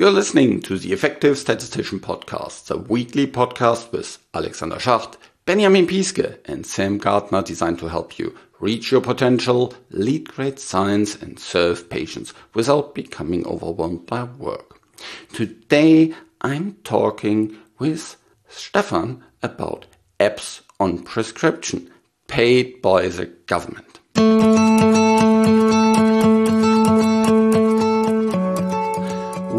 You're listening to the Effective Statistician Podcast, the weekly podcast with Alexander Schacht, Benjamin Piske, and Sam Gardner designed to help you reach your potential, lead great science, and serve patients without becoming overwhelmed by work. Today, I'm talking with Stefan about apps on prescription paid by the government.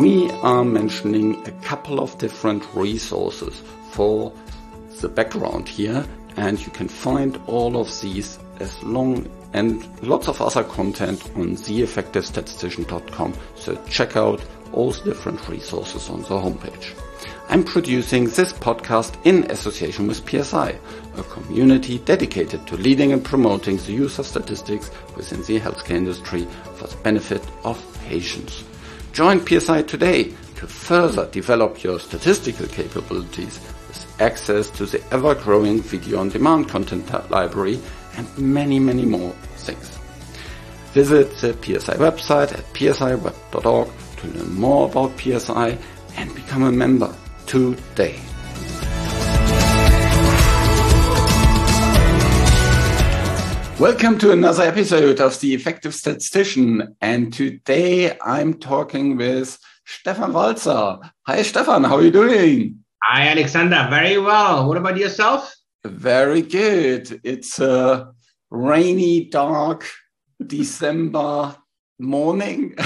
We are mentioning a couple of different resources for the background here and you can find all of these as long and lots of other content on theeffectivestatistician.com so check out all the different resources on the homepage. I'm producing this podcast in association with PSI, a community dedicated to leading and promoting the use of statistics within the healthcare industry for the benefit of patients. Join PSI today to further develop your statistical capabilities with access to the ever-growing video-on-demand content library and many, many more things. Visit the PSI website at psiweb.org to learn more about PSI and become a member today. Welcome to another episode of The Effective Statistician. And today I'm talking with Stefan Walzer. Hi, Stefan. How are you doing? Hi, Alexander. Very well. What about yourself? Very good. It's a rainy, dark December morning. yeah,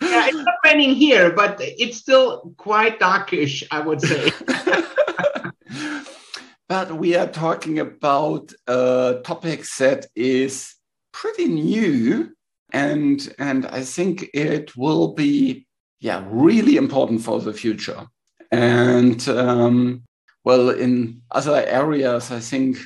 it's not raining here, but it's still quite darkish, I would say. but we are talking about a topic that is pretty new and and I think it will be yeah really important for the future. And um, well, in other areas, I think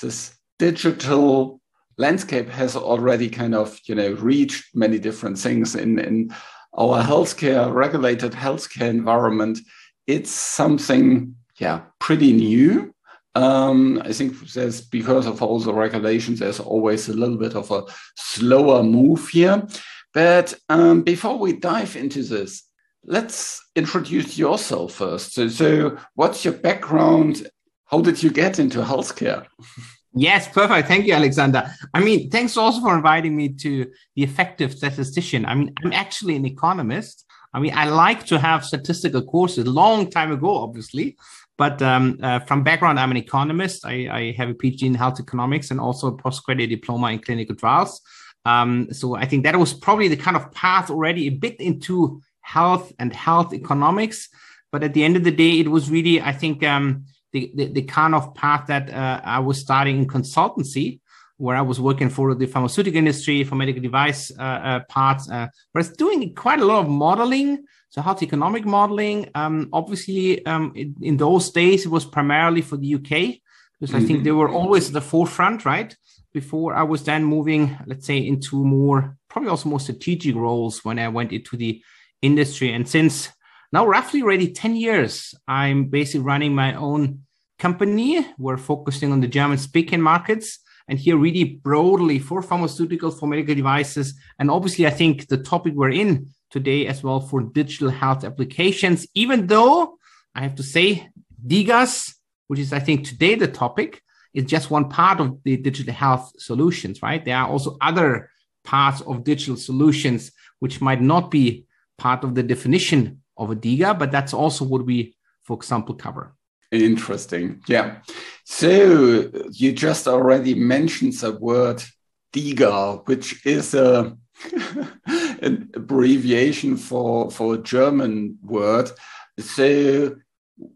this digital landscape has already kind of you know reached many different things in in our healthcare regulated healthcare environment. It's something yeah pretty new um, I think there's because of all the regulations, there's always a little bit of a slower move here. But um, before we dive into this, let's introduce yourself first. So, so, what's your background? How did you get into healthcare? Yes, perfect. Thank you, Alexander. I mean, thanks also for inviting me to the effective statistician. I mean, I'm actually an economist. I mean, I like to have statistical courses long time ago, obviously. But um, uh, from background, I'm an economist. I, I, have a PhD in health economics and also a postgraduate diploma in clinical trials. Um, so I think that was probably the kind of path already a bit into health and health economics. But at the end of the day, it was really, I think, um, the, the, the, kind of path that uh, I was starting in consultancy, where I was working for the pharmaceutical industry, for medical device uh, uh parts, uh, but I was doing quite a lot of modeling so health economic modeling, um, obviously, um, in, in, those days, it was primarily for the UK because mm-hmm. I think they were always at the forefront, right? Before I was then moving, let's say, into more, probably also more strategic roles when I went into the industry. And since now roughly already 10 years, I'm basically running my own company. We're focusing on the German speaking markets and here really broadly for pharmaceuticals, for medical devices. And obviously, I think the topic we're in today as well for digital health applications, even though I have to say, DIGAS, which is, I think, today the topic, is just one part of the digital health solutions, right? There are also other parts of digital solutions which might not be part of the definition of a DIGA, but that's also what we, for example, cover. Interesting. Yeah. So you just already mentioned the word DIGA, which is a an abbreviation for for a German word. So,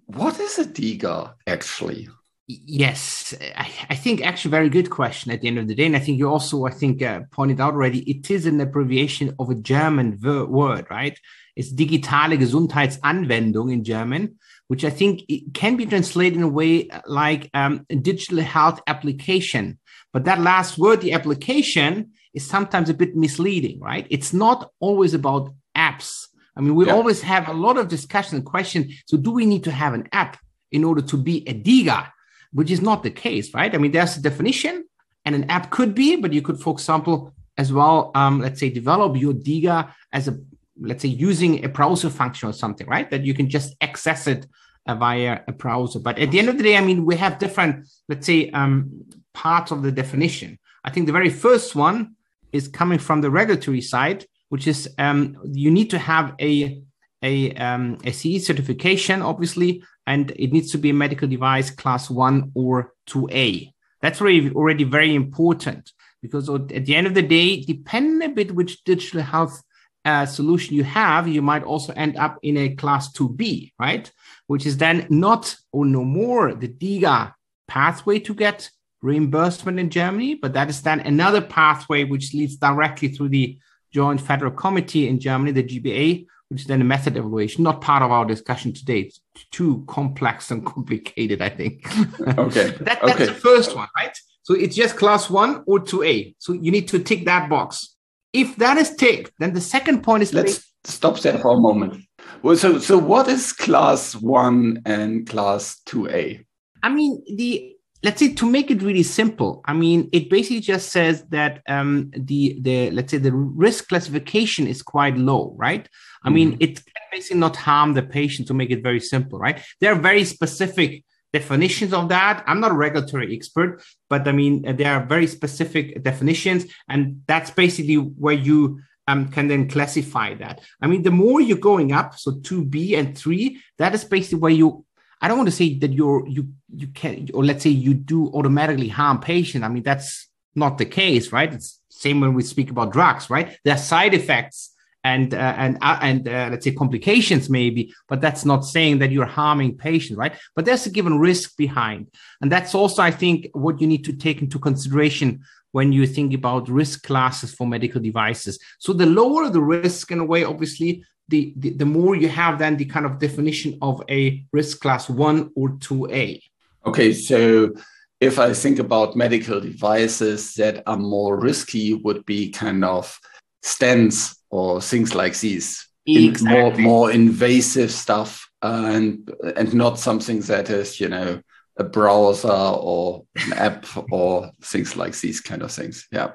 what is a DIGA actually? Yes, I, think actually very good question at the end of the day, and I think you also I think uh, pointed out already. It is an abbreviation of a German ver- word, right? It's digitale Gesundheitsanwendung in German, which I think can be translated in a way like um, digital health application. But that last word, the application, is sometimes a bit misleading, right? It's not always about apps. I mean, we yeah. always have a lot of discussion and question. So, do we need to have an app in order to be a DIGA? Which is not the case, right? I mean, there's a definition, and an app could be, but you could, for example, as well, um, let's say, develop your DIGA as a let's say using a browser function or something, right? That you can just access it uh, via a browser. But at the end of the day, I mean, we have different, let's say, um, parts of the definition. I think the very first one is coming from the regulatory side, which is um, you need to have a a, um, a CE certification, obviously, and it needs to be a medical device class one or 2A. That's already, already very important because at the end of the day, depending a bit which digital health uh, solution you have, you might also end up in a class 2B, right? Which is then not or no more the DIGA pathway to get reimbursement in Germany, but that is then another pathway which leads directly through the Joint Federal Committee in Germany, the GBA, which is then a method evaluation, not part of our discussion today. It's too complex and complicated, I think. Okay. that, that's okay. the first one, right? So it's just class one or 2A. So you need to tick that box. If that is ticked, then the second point is let's stop there for a moment. Well, so so what is class one and class 2A? I mean, the let's say to make it really simple i mean it basically just says that um, the the let's say the risk classification is quite low right i mean mm-hmm. it can basically not harm the patient to make it very simple right there are very specific definitions of that i'm not a regulatory expert but i mean there are very specific definitions and that's basically where you um, can then classify that. I mean, the more you're going up, so 2B and 3, that is basically where you I don't want to say that you're you you can or let's say you do automatically harm patient. I mean that's not the case, right? It's same when we speak about drugs, right? There are side effects and uh, and uh, and uh, let's say complications maybe, but that's not saying that you're harming patients, right? But there's a given risk behind, and that's also I think what you need to take into consideration when you think about risk classes for medical devices. So the lower the risk in a way, obviously, the, the, the more you have then the kind of definition of a risk class one or 2A. Okay, so if I think about medical devices that are more risky, would be kind of stents or things like these, exactly. more more invasive stuff, uh, and and not something that is you know a browser or an app or things like these kind of things. Yeah.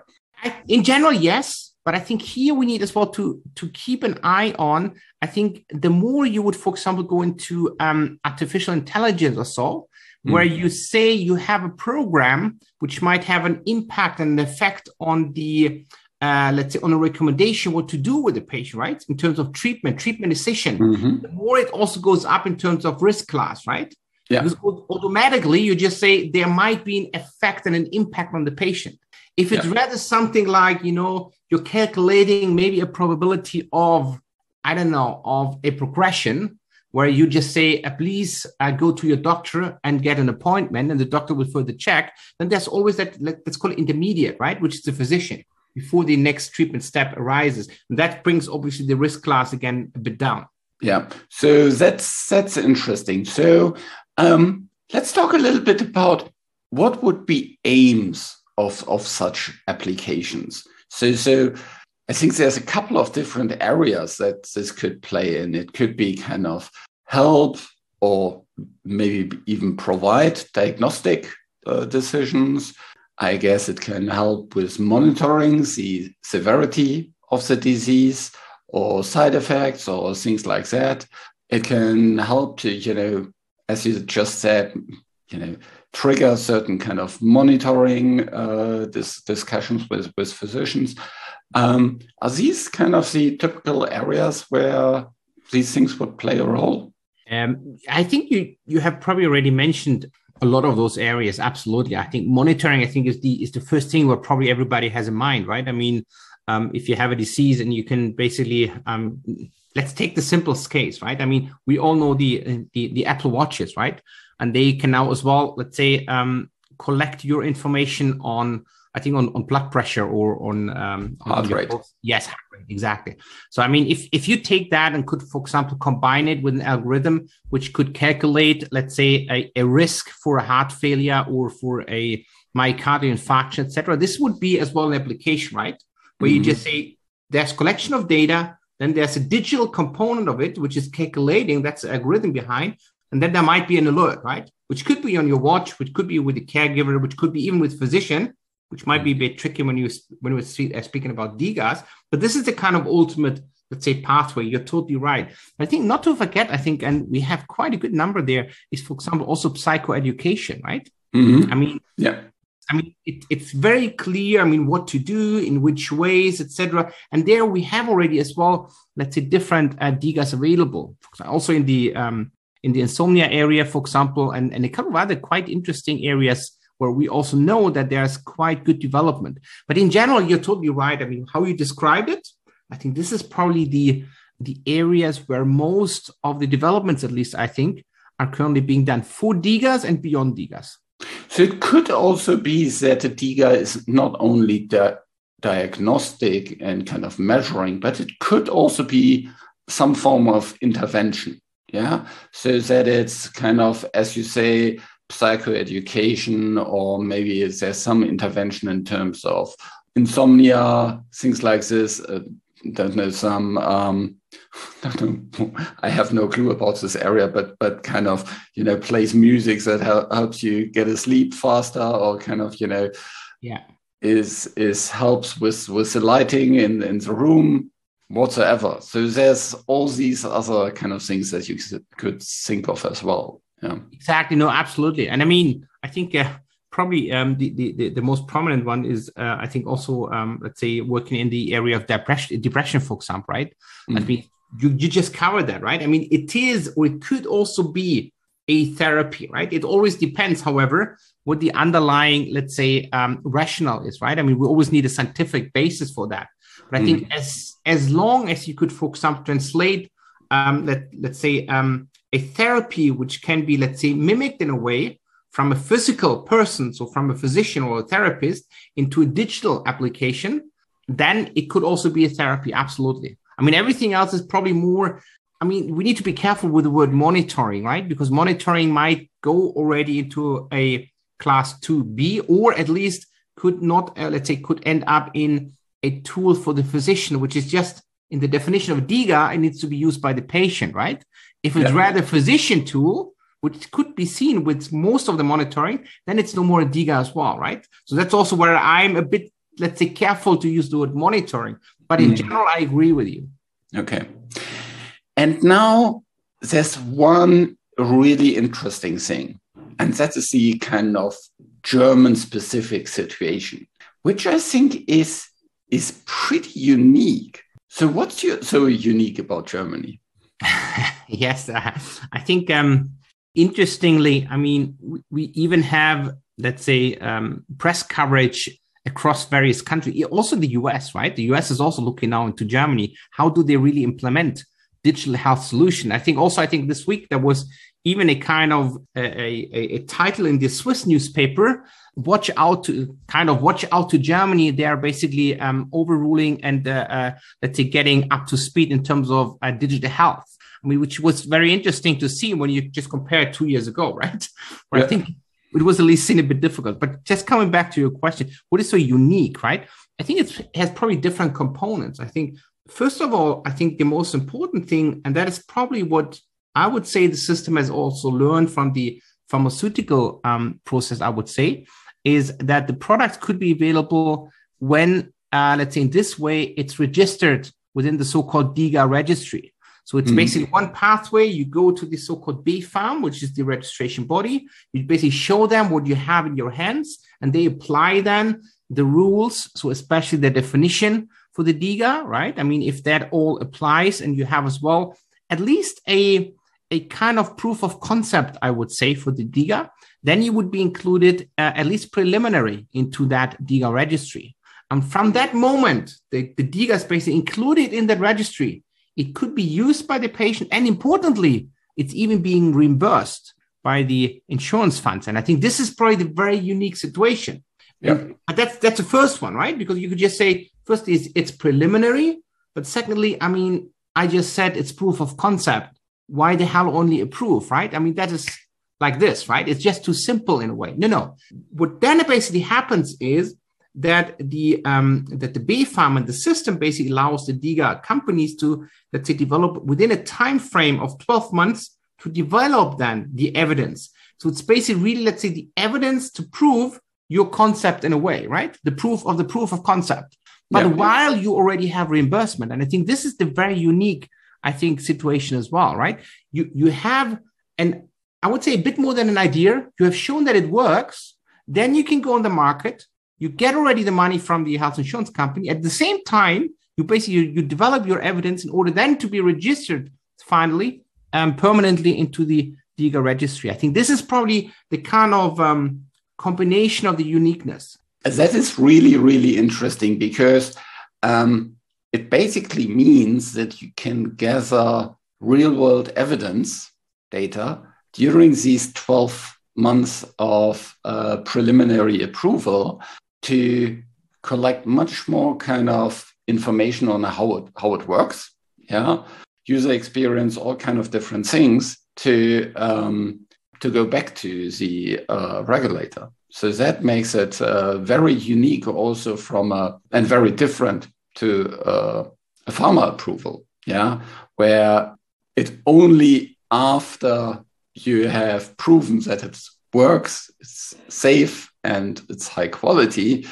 In general, yes. But I think here we need as well to to keep an eye on. I think the more you would, for example, go into um, artificial intelligence or so, mm. where you say you have a program which might have an impact and an effect on the uh, let's say on a recommendation what to do with the patient, right? In terms of treatment, treatment decision. Mm-hmm. The more it also goes up in terms of risk class, right? Yeah. Because automatically you just say there might be an effect and an impact on the patient. If it's yeah. rather something like, you know, you're calculating maybe a probability of, I don't know, of a progression where you just say, uh, please uh, go to your doctor and get an appointment, and the doctor will further check, then there's always that, let's call it intermediate, right? Which is the physician before the next treatment step arises. And that brings obviously the risk class again a bit down. Yeah. So that's that's interesting. So um, let's talk a little bit about what would be aims of, of such applications. So, so I think there's a couple of different areas that this could play in. It could be kind of help or maybe even provide diagnostic uh, decisions. I guess it can help with monitoring the severity of the disease or side effects or things like that. It can help to, you know, as you just said, you know, trigger certain kind of monitoring uh, discussions with, with physicians. Um, are these kind of the typical areas where these things would play a role? Um, I think you you have probably already mentioned a lot of those areas. Absolutely, I think monitoring. I think is the is the first thing where probably everybody has in mind, right? I mean, um, if you have a disease and you can basically um, let's take the simplest case, right? I mean, we all know the the, the Apple watches, right? and they can now as well, let's say, um, collect your information on, I think, on, on blood pressure or on um, heart on rate. Yes, heart rate, exactly. So, I mean, if if you take that and could, for example, combine it with an algorithm which could calculate, let's say, a, a risk for a heart failure or for a myocardial infarction, etc., this would be as well an application, right? Where mm-hmm. you just say there's collection of data, then there's a digital component of it, which is calculating, that's the algorithm behind, and then there might be an alert, right? Which could be on your watch, which could be with the caregiver, which could be even with physician, which might be a bit tricky when you when we're uh, speaking about DIGAs. But this is the kind of ultimate let's say pathway. You're totally right. I think not to forget, I think, and we have quite a good number there is, for example, also psychoeducation, right? Mm-hmm. I mean, yeah. I mean, it, it's very clear. I mean, what to do, in which ways, etc. And there we have already as well, let's say, different uh, DIGAs available. Also in the um, in the insomnia area, for example, and, and a couple of other quite interesting areas where we also know that there's quite good development. But in general, you're totally right. I mean, how you described it, I think this is probably the the areas where most of the developments, at least I think, are currently being done for DIGAs and beyond DIGAs. So it could also be that the DIGA is not only the diagnostic and kind of measuring, but it could also be some form of intervention. Yeah. So that it's kind of, as you say, psychoeducation, or maybe there's some intervention in terms of insomnia, things like this. Uh, don't know some um, I have no clue about this area, but but kind of you know plays music that helps you get asleep faster, or kind of you know yeah is is helps with with the lighting in in the room whatsoever. So there's all these other kind of things that you could think of as well. Yeah, exactly. No, absolutely. And I mean, I think. Uh, probably um, the, the, the most prominent one is uh, I think also um, let's say working in the area of depression depression for example right? Mm. I mean you, you just covered that right? I mean it is or it could also be a therapy right? It always depends however what the underlying let's say um, rationale is right? I mean we always need a scientific basis for that. But I mm. think as as long as you could for example translate um, let let's say um, a therapy which can be let's say mimicked in a way from a physical person, so from a physician or a therapist, into a digital application, then it could also be a therapy. Absolutely. I mean, everything else is probably more. I mean, we need to be careful with the word monitoring, right? Because monitoring might go already into a class 2B, or at least could not, uh, let's say, could end up in a tool for the physician, which is just in the definition of DIGA, it needs to be used by the patient, right? If it's yeah. rather physician tool, which could be seen with most of the monitoring, then it's no more a DIGA as well, right? So that's also where I'm a bit, let's say, careful to use the word monitoring. But in mm. general, I agree with you. Okay. And now there's one really interesting thing, and that is the kind of German specific situation, which I think is is pretty unique. So what's your, so unique about Germany? yes, uh, I think um, interestingly, I mean, we, even have, let's say, um, press coverage across various countries, also the US, right? The US is also looking now into Germany. How do they really implement digital health solution? I think also, I think this week there was even a kind of a, a, a title in the Swiss newspaper. Watch out to kind of watch out to Germany. They are basically um, overruling and uh, uh, let's say getting up to speed in terms of uh, digital health. I mean, which was very interesting to see when you just compare two years ago, right? Where yeah. I think it was at least seen a bit difficult. But just coming back to your question, what is so unique, right? I think it has probably different components. I think, first of all, I think the most important thing, and that is probably what I would say the system has also learned from the pharmaceutical um, process, I would say, is that the product could be available when, uh, let's say, in this way, it's registered within the so called DIGA registry. So it's mm-hmm. basically one pathway. You go to the so-called BfArM, which is the registration body. You basically show them what you have in your hands, and they apply then the rules. So especially the definition for the DIGA, right? I mean, if that all applies, and you have as well at least a a kind of proof of concept, I would say, for the DIGA, then you would be included uh, at least preliminary into that DIGA registry. And from that moment, the, the DIGA is basically included in that registry it could be used by the patient, and importantly, it's even being reimbursed by the insurance funds. And I think this is probably the very unique situation. Yeah. But that's that's the first one, right? Because you could just say first is it's preliminary, but secondly, I mean, I just said it's proof of concept. Why the hell only approve, right? I mean, that is like this, right? It's just too simple in a way. No, no. What then basically happens is that the um, that the BfArM and the system basically allows the DIGA companies to let's say develop within a time frame of 12 months to develop then the evidence. So it's basically really let's say the evidence to prove your concept in a way, right? The proof of the proof of concept. but yeah. while you already have reimbursement, and I think this is the very unique, I think, situation as well, right? You you have an I would say a bit more than an idea. You have shown that it works. Then you can go on the market. You get already the money from the health insurance company. At the same time, you basically you, you develop your evidence in order then to be registered finally um, permanently into the DIGA registry. I think this is probably the kind of um, combination of the uniqueness. That is really, really interesting because um, it basically means that you can gather real world evidence data during these 12 months of uh, preliminary approval to collect much more kind of information on how it, how it works. Yeah. User experience, all kind of different things to, um, to go back to the uh, regulator. So that makes it uh, very unique also from a, and very different to uh, a pharma approval. Yeah. Where it only after you have proven that it works, it's safe, and it's high quality,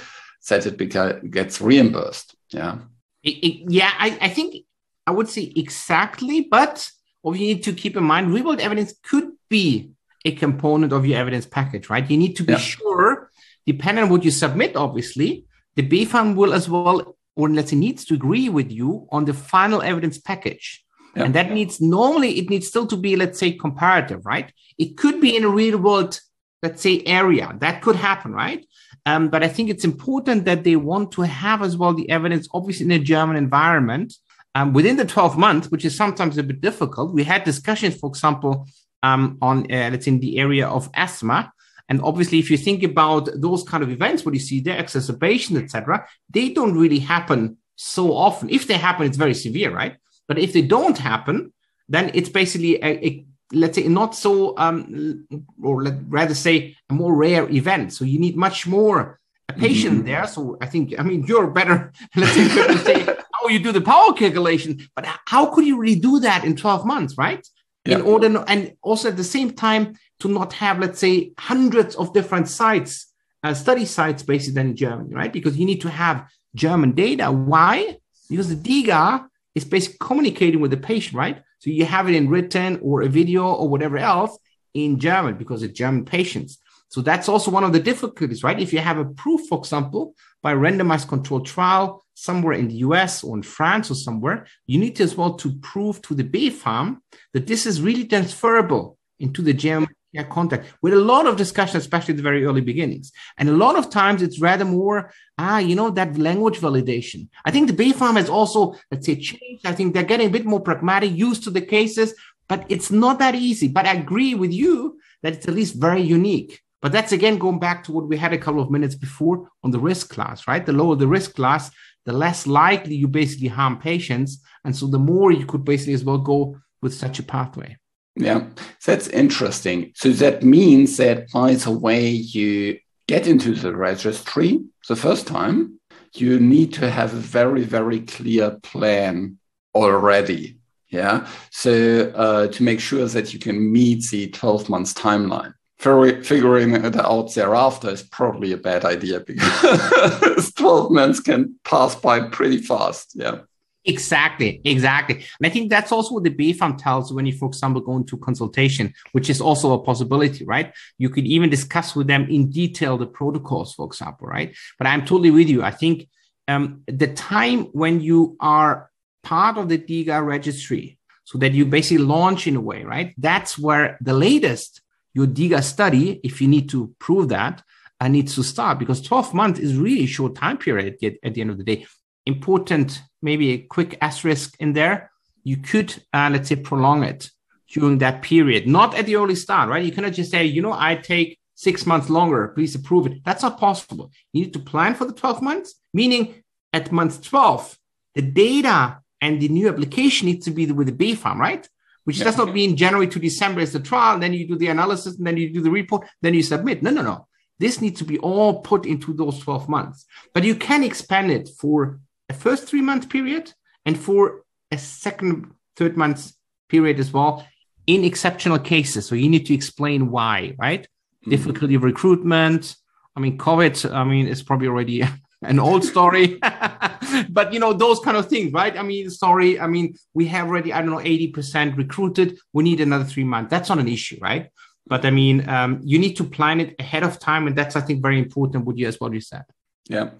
that it beca- gets reimbursed. Yeah. It, it, yeah, I, I think I would say exactly, but what you need to keep in mind, real world evidence could be a component of your evidence package, right? You need to be yeah. sure, depending on what you submit, obviously, the BfArM will as well, or let's say needs to agree with you on the final evidence package. Yeah. And that needs normally it needs still to be, let's say, comparative, right? It could be in a real world, let's say, area. That could happen, right? Um, but I think it's important that they want to have as well the evidence, obviously in a German environment, um, within the 12 months, which is sometimes a bit difficult. We had discussions, for example, um, on uh, let's say in the area of asthma. And obviously, if you think about those kind of events, what you see there, exacerbation, etc., they don't really happen so often. If they happen, it's very severe, right? But if they don't happen, then it's basically a, a let's say not so um, or let rather say a more rare event. So you need much more a patient mm-hmm. there. So I think I mean you're better, let's say, to say how you do the power calculation, but how could you really do that in 12 months, right? In order and also at the same time to not have, let's say, hundreds of different sites, uh, study sites based in Germany, right? Because you need to have German data. Why? Because the DIGA is basically communicating with the patient, right? So you have it in written or a video or whatever else in German because it's German patients. So that's also one of the difficulties, right? If you have a proof, for example, by randomized controlled trial somewhere in the US or in France or somewhere, you need to as well to prove to the BfArM that this is really transferable into the German yeah, contact with a lot of discussion, especially the very early beginnings. And a lot of times it's rather more, ah, you know, that language validation. I think the BfArM has also, let's say, changed. I think they're getting a bit more pragmatic, used to the cases, but it's not that easy. But I agree with you that it's at least very unique. But that's again going back to what we had a couple of minutes before on the risk class, right? The lower the risk class, the less likely you basically harm patients. And so the more you could basically as well go with such a pathway. Yeah, that's interesting. So that means that by the way you get into the registry the first time, you need to have a very, very clear plan already. Yeah. So uh, to make sure that you can meet the 12 months timeline. Figuring it out thereafter is probably a bad idea because 12 months can pass by pretty fast. Yeah. Exactly, exactly. And I think that's also what the BfArM tells when you, for example, go into consultation, which is also a possibility, right? You could even discuss with them in detail the protocols, for example, right? But I'm totally with you. I think um, the time when you are part of the DIGA registry, so that you basically launch in a way, right? That's where the latest your DIGA study, if you need to prove that, uh, needs to start because 12 months is really short time period at the end of the day important, maybe a quick asterisk in there. You could, uh, let's say, prolong it during that period, not at the early start, right? You cannot just say, you know, I take six months longer, please approve it. That's not possible. You need to plan for the 12 months, meaning at month 12, the data and the new application needs to be with the BfArM, right? Which yeah. does not mean January to December is the trial, then you do the analysis, and then you do the report, then you submit. No, no, no. This needs to be all put into those 12 months. But you can expand it for a first three month period and for a second, third month period as well in exceptional cases. So you need to explain why, right? Mm-hmm. Difficulty of recruitment. I mean, COVID, I mean, it's probably already an old story. but you know, those kind of things, right? I mean, sorry, I mean, we have already, I don't know, 80% recruited. We need another three months. That's not an issue, right? But I mean, um, you need to plan it ahead of time. And that's, I think, very important what you as what you said. Yeah.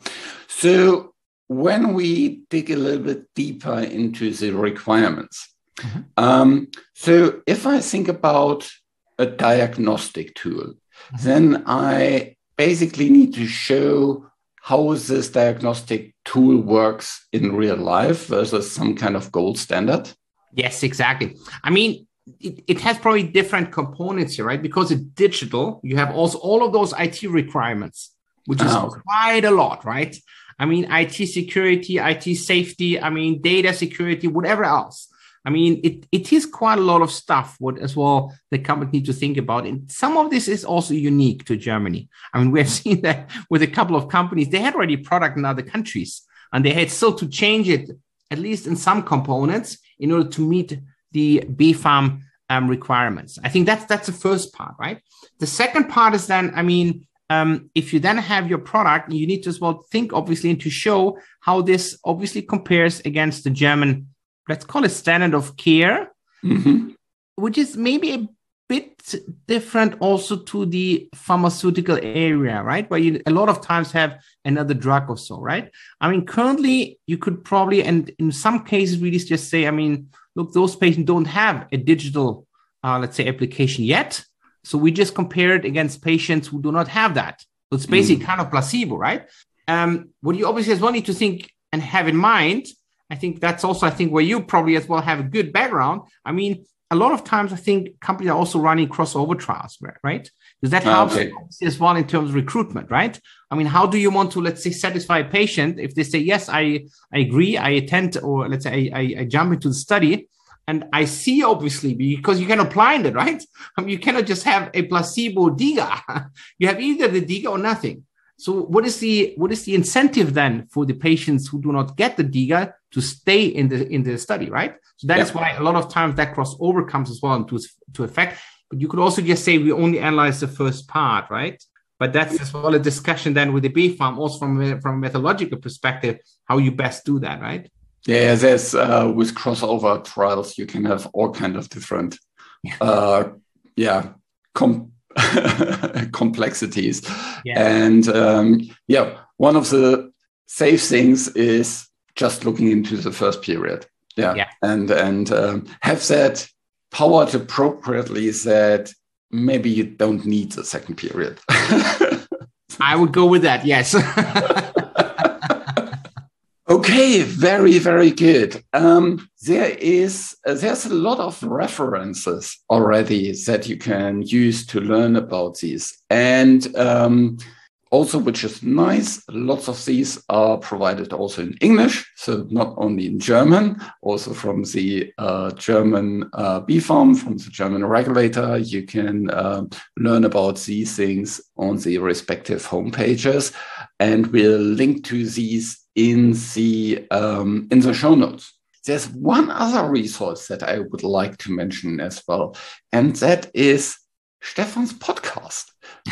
So when we dig a little bit deeper into the requirements, mm-hmm. um, so if I think about a diagnostic tool, mm-hmm. then I basically need to show how this diagnostic tool works in real life versus some kind of gold standard? Yes, exactly. I mean, it, it has probably different components here, right? Because it's digital, you have also all of those IT requirements, which is oh. quite a lot, right? I mean, IT security, IT safety, I mean, data security, whatever else. I mean, it, it is quite a lot of stuff what as well the company need to think about. And some of this is also unique to Germany. I mean, we have seen that with a couple of companies, they had already product in other countries and they had still to change it, at least in some components, in order to meet the BfArM um, requirements. I think that's that's the first part, right? The second part is then, I mean, um, if you then have your product, you need to as well think obviously and to show how this obviously compares against the German let's call it standard of care, mm-hmm. which is maybe a bit different also to the pharmaceutical area, right? Where you a lot of times have another drug or so, right? I mean, currently you could probably, and in some cases, really just say, I mean, look, those patients don't have a digital, uh, let's say, application yet. So we just compared against patients who do not have that. So it's basically mm. kind of placebo, right? Um, what you obviously as well need to think and have in mind I think that's also, I think, where you probably as well have a good background. I mean, a lot of times I think companies are also running crossover trials, right? Because that helps okay. as well in terms of recruitment, right? I mean, how do you want to, let's say, satisfy a patient if they say, yes, I, I agree, I attend, or let's say I, I, I jump into the study, and I see obviously because you cannot blind it, right? I mean, you cannot just have a placebo DIGA. you have either the DIGA or nothing. So what is the what is the incentive then for the patients who do not get the DIGA to stay in the in the study, right? So that is why a lot of times that crossover comes as well into to effect. But you could also just say we only analyze the first part, right? But that's as well a discussion then with the BfArM, also from a, from a methodological perspective, how you best do that, right? Yeah, there's uh, with crossover trials, you can have all kind of different, uh, yeah, com- complexities. Yeah. And um, yeah, one of the safe things is just looking into the first period. Yeah. yeah. And and um, have that power to appropriately that maybe you don't need the second period. I would go with that. Yes. Okay, very, very good. Um, there is uh, there's a lot of references already that you can use to learn about these, and um, also, which is nice, lots of these are provided also in English, so not only in German, also from the uh, German uh, BfArM, from the German regulator. You can uh, learn about these things on the respective homepages, and we'll link to these in the um, in the show notes. There's one other resource that I would like to mention as well, and that is Stefan's podcast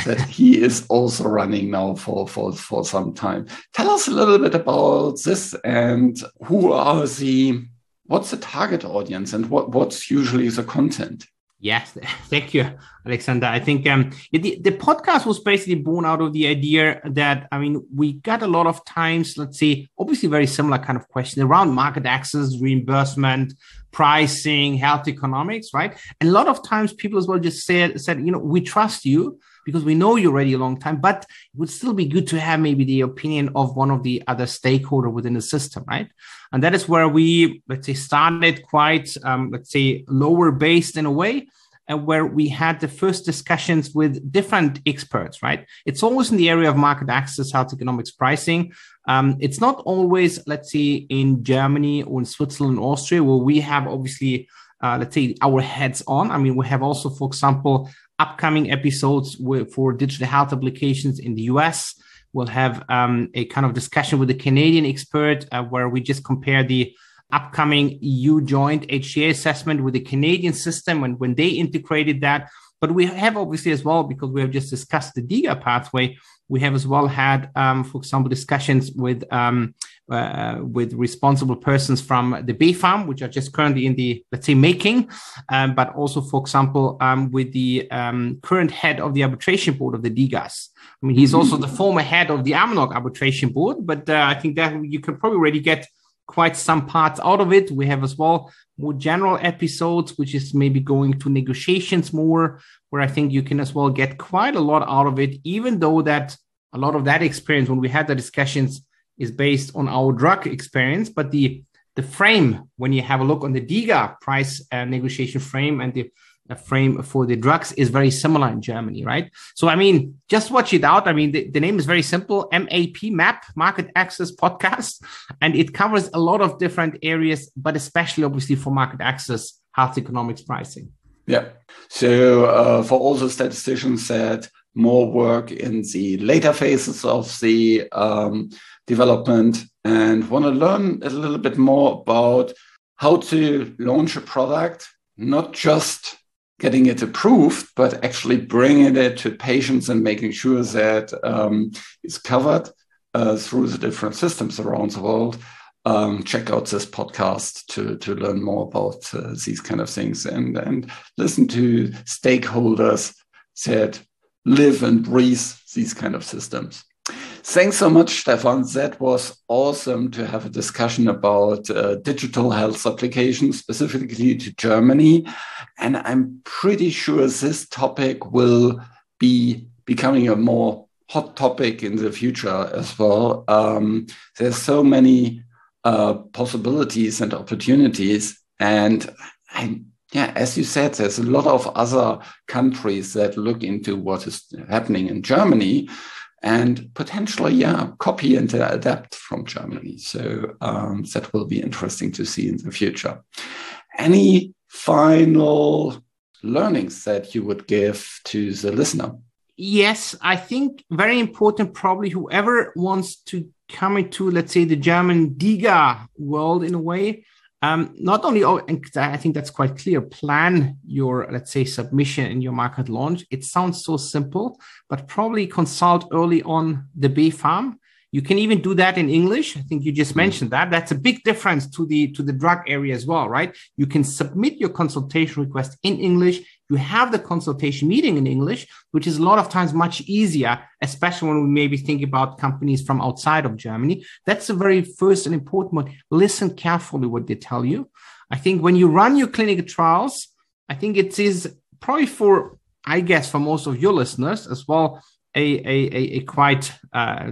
that he is also running now for, for, for some time. Tell us a little bit about this and who are the what's the target audience and what, what's usually the content? Yes, thank you, Alexander. I think um, the, the podcast was basically born out of the idea that, I mean, we got a lot of times, let's say, obviously very similar kind of question around market access, reimbursement, pricing, health economics, right? And a lot of times people as well just said, said, you know, we trust you because we know you already a long time, but it would still be good to have maybe the opinion of one of the other stakeholder within the system, right? And that is where we, let's say, started quite, um, let's say, lower based in a way, and where we had the first discussions with different experts, right? It's always in the area of market access, health economics pricing. Um, it's not always, let's say, in Germany or in Switzerland, Austria, where we have obviously uh, let's say our heads on. I mean, we have also, for example, upcoming episodes for digital health applications in the US. We'll have um, a kind of discussion with a Canadian expert uh, where we just compare the upcoming EU joint HTA assessment with the Canadian system and when they integrated that But we have obviously as well, because we have just discussed the DIGA pathway, we have as well had, um, for example, discussions with um, uh, with responsible persons from the BfArM, which are just currently in the let's say making, um, but also, for example, um, with the um, current head of the arbitration board of the DIGAS. I mean, he's also the former head of the AMNOG arbitration board, but uh, I think that you can probably already get quite some parts out of it. We have as well more general episodes, which is maybe going to negotiations more, where I think you can as well get quite a lot out of it, even though that a lot of that experience when we had the discussions is based on our drug experience, but the the frame when you have a look on the DIGA price uh, negotiation frame and the frame for the drugs is very similar in Germany, right? So, I mean, just watch it out. I mean, the, the name is very simple MAP, MAP, Market Access Podcast, and it covers a lot of different areas, but especially obviously for market access, health economics pricing. Yeah. So, uh, for all the statisticians that more work in the later phases of the um, development and want to learn a little bit more about how to launch a product, not just getting it approved, but actually bringing it to patients and making sure that um, it's covered uh, through the different systems around the world. Um, check out this podcast to, to learn more about uh, these kind of things and, and listen to stakeholders that live and breathe these kind of systems. Thanks so much, Stefan. That was awesome to have a discussion about uh, digital health applications, specifically to Germany. And I'm pretty sure this topic will be becoming a more hot topic in the future as well. Um, there's so many uh, possibilities and opportunities. And I, yeah, as you said, there's a lot of other countries that look into what is happening in Germany and potentially, yeah, copy and adapt from Germany. So um, that will be interesting to see in the future. Any final learnings that you would give to the listener? Yes, I think very important, probably whoever wants to come into, let's say, the German DIGA world in a way, um, not only, oh, and I think that's quite clear, plan your, let's say, submission in your market launch. It sounds so simple, but probably consult early on the BfArM. You can even do that in English. I think you just mm-hmm. mentioned that. That's a big difference to the to the drug area as well, right? You can submit your consultation request in English you have the consultation meeting in English, which is a lot of times much easier, especially when we maybe think about companies from outside of Germany. That's the very first and important one. Listen carefully what they tell you. I think when you run your clinical trials, I think it is probably for, I guess, for most of your listeners as well, a, a, a, a quite uh,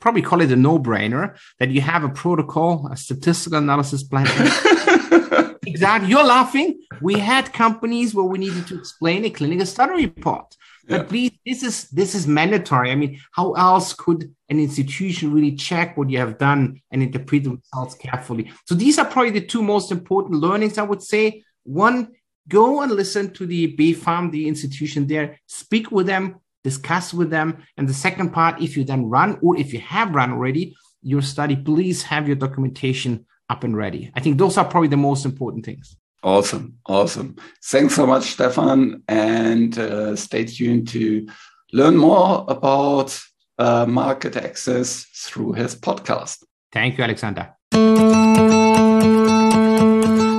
probably call it a no-brainer that you have a protocol, a statistical analysis plan. exactly. You're laughing. We had companies where we needed to explain a clinical study report. But yeah. please, this is this is mandatory. I mean, how else could an institution really check what you have done and interpret the results carefully? So these are probably the two most important learnings, I would say. One, go and listen to the BfArM, the institution there, speak with them, discuss with them. And the second part, if you then run or if you have run already your study, please have your documentation up and ready. I think those are probably the most important things. Awesome. Awesome. Thanks so much, Stefan. And uh, stay tuned to learn more about uh, market access through his podcast. Thank you, Alexander.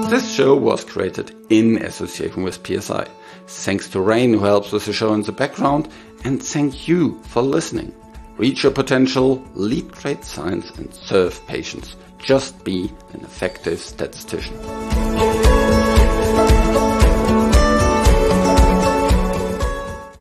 This show was created in association with PSI. Thanks to Rain, who helps with the show in the background, and thank you for listening. Reach your potential, lead great science, and serve patients. Just be an effective statistician.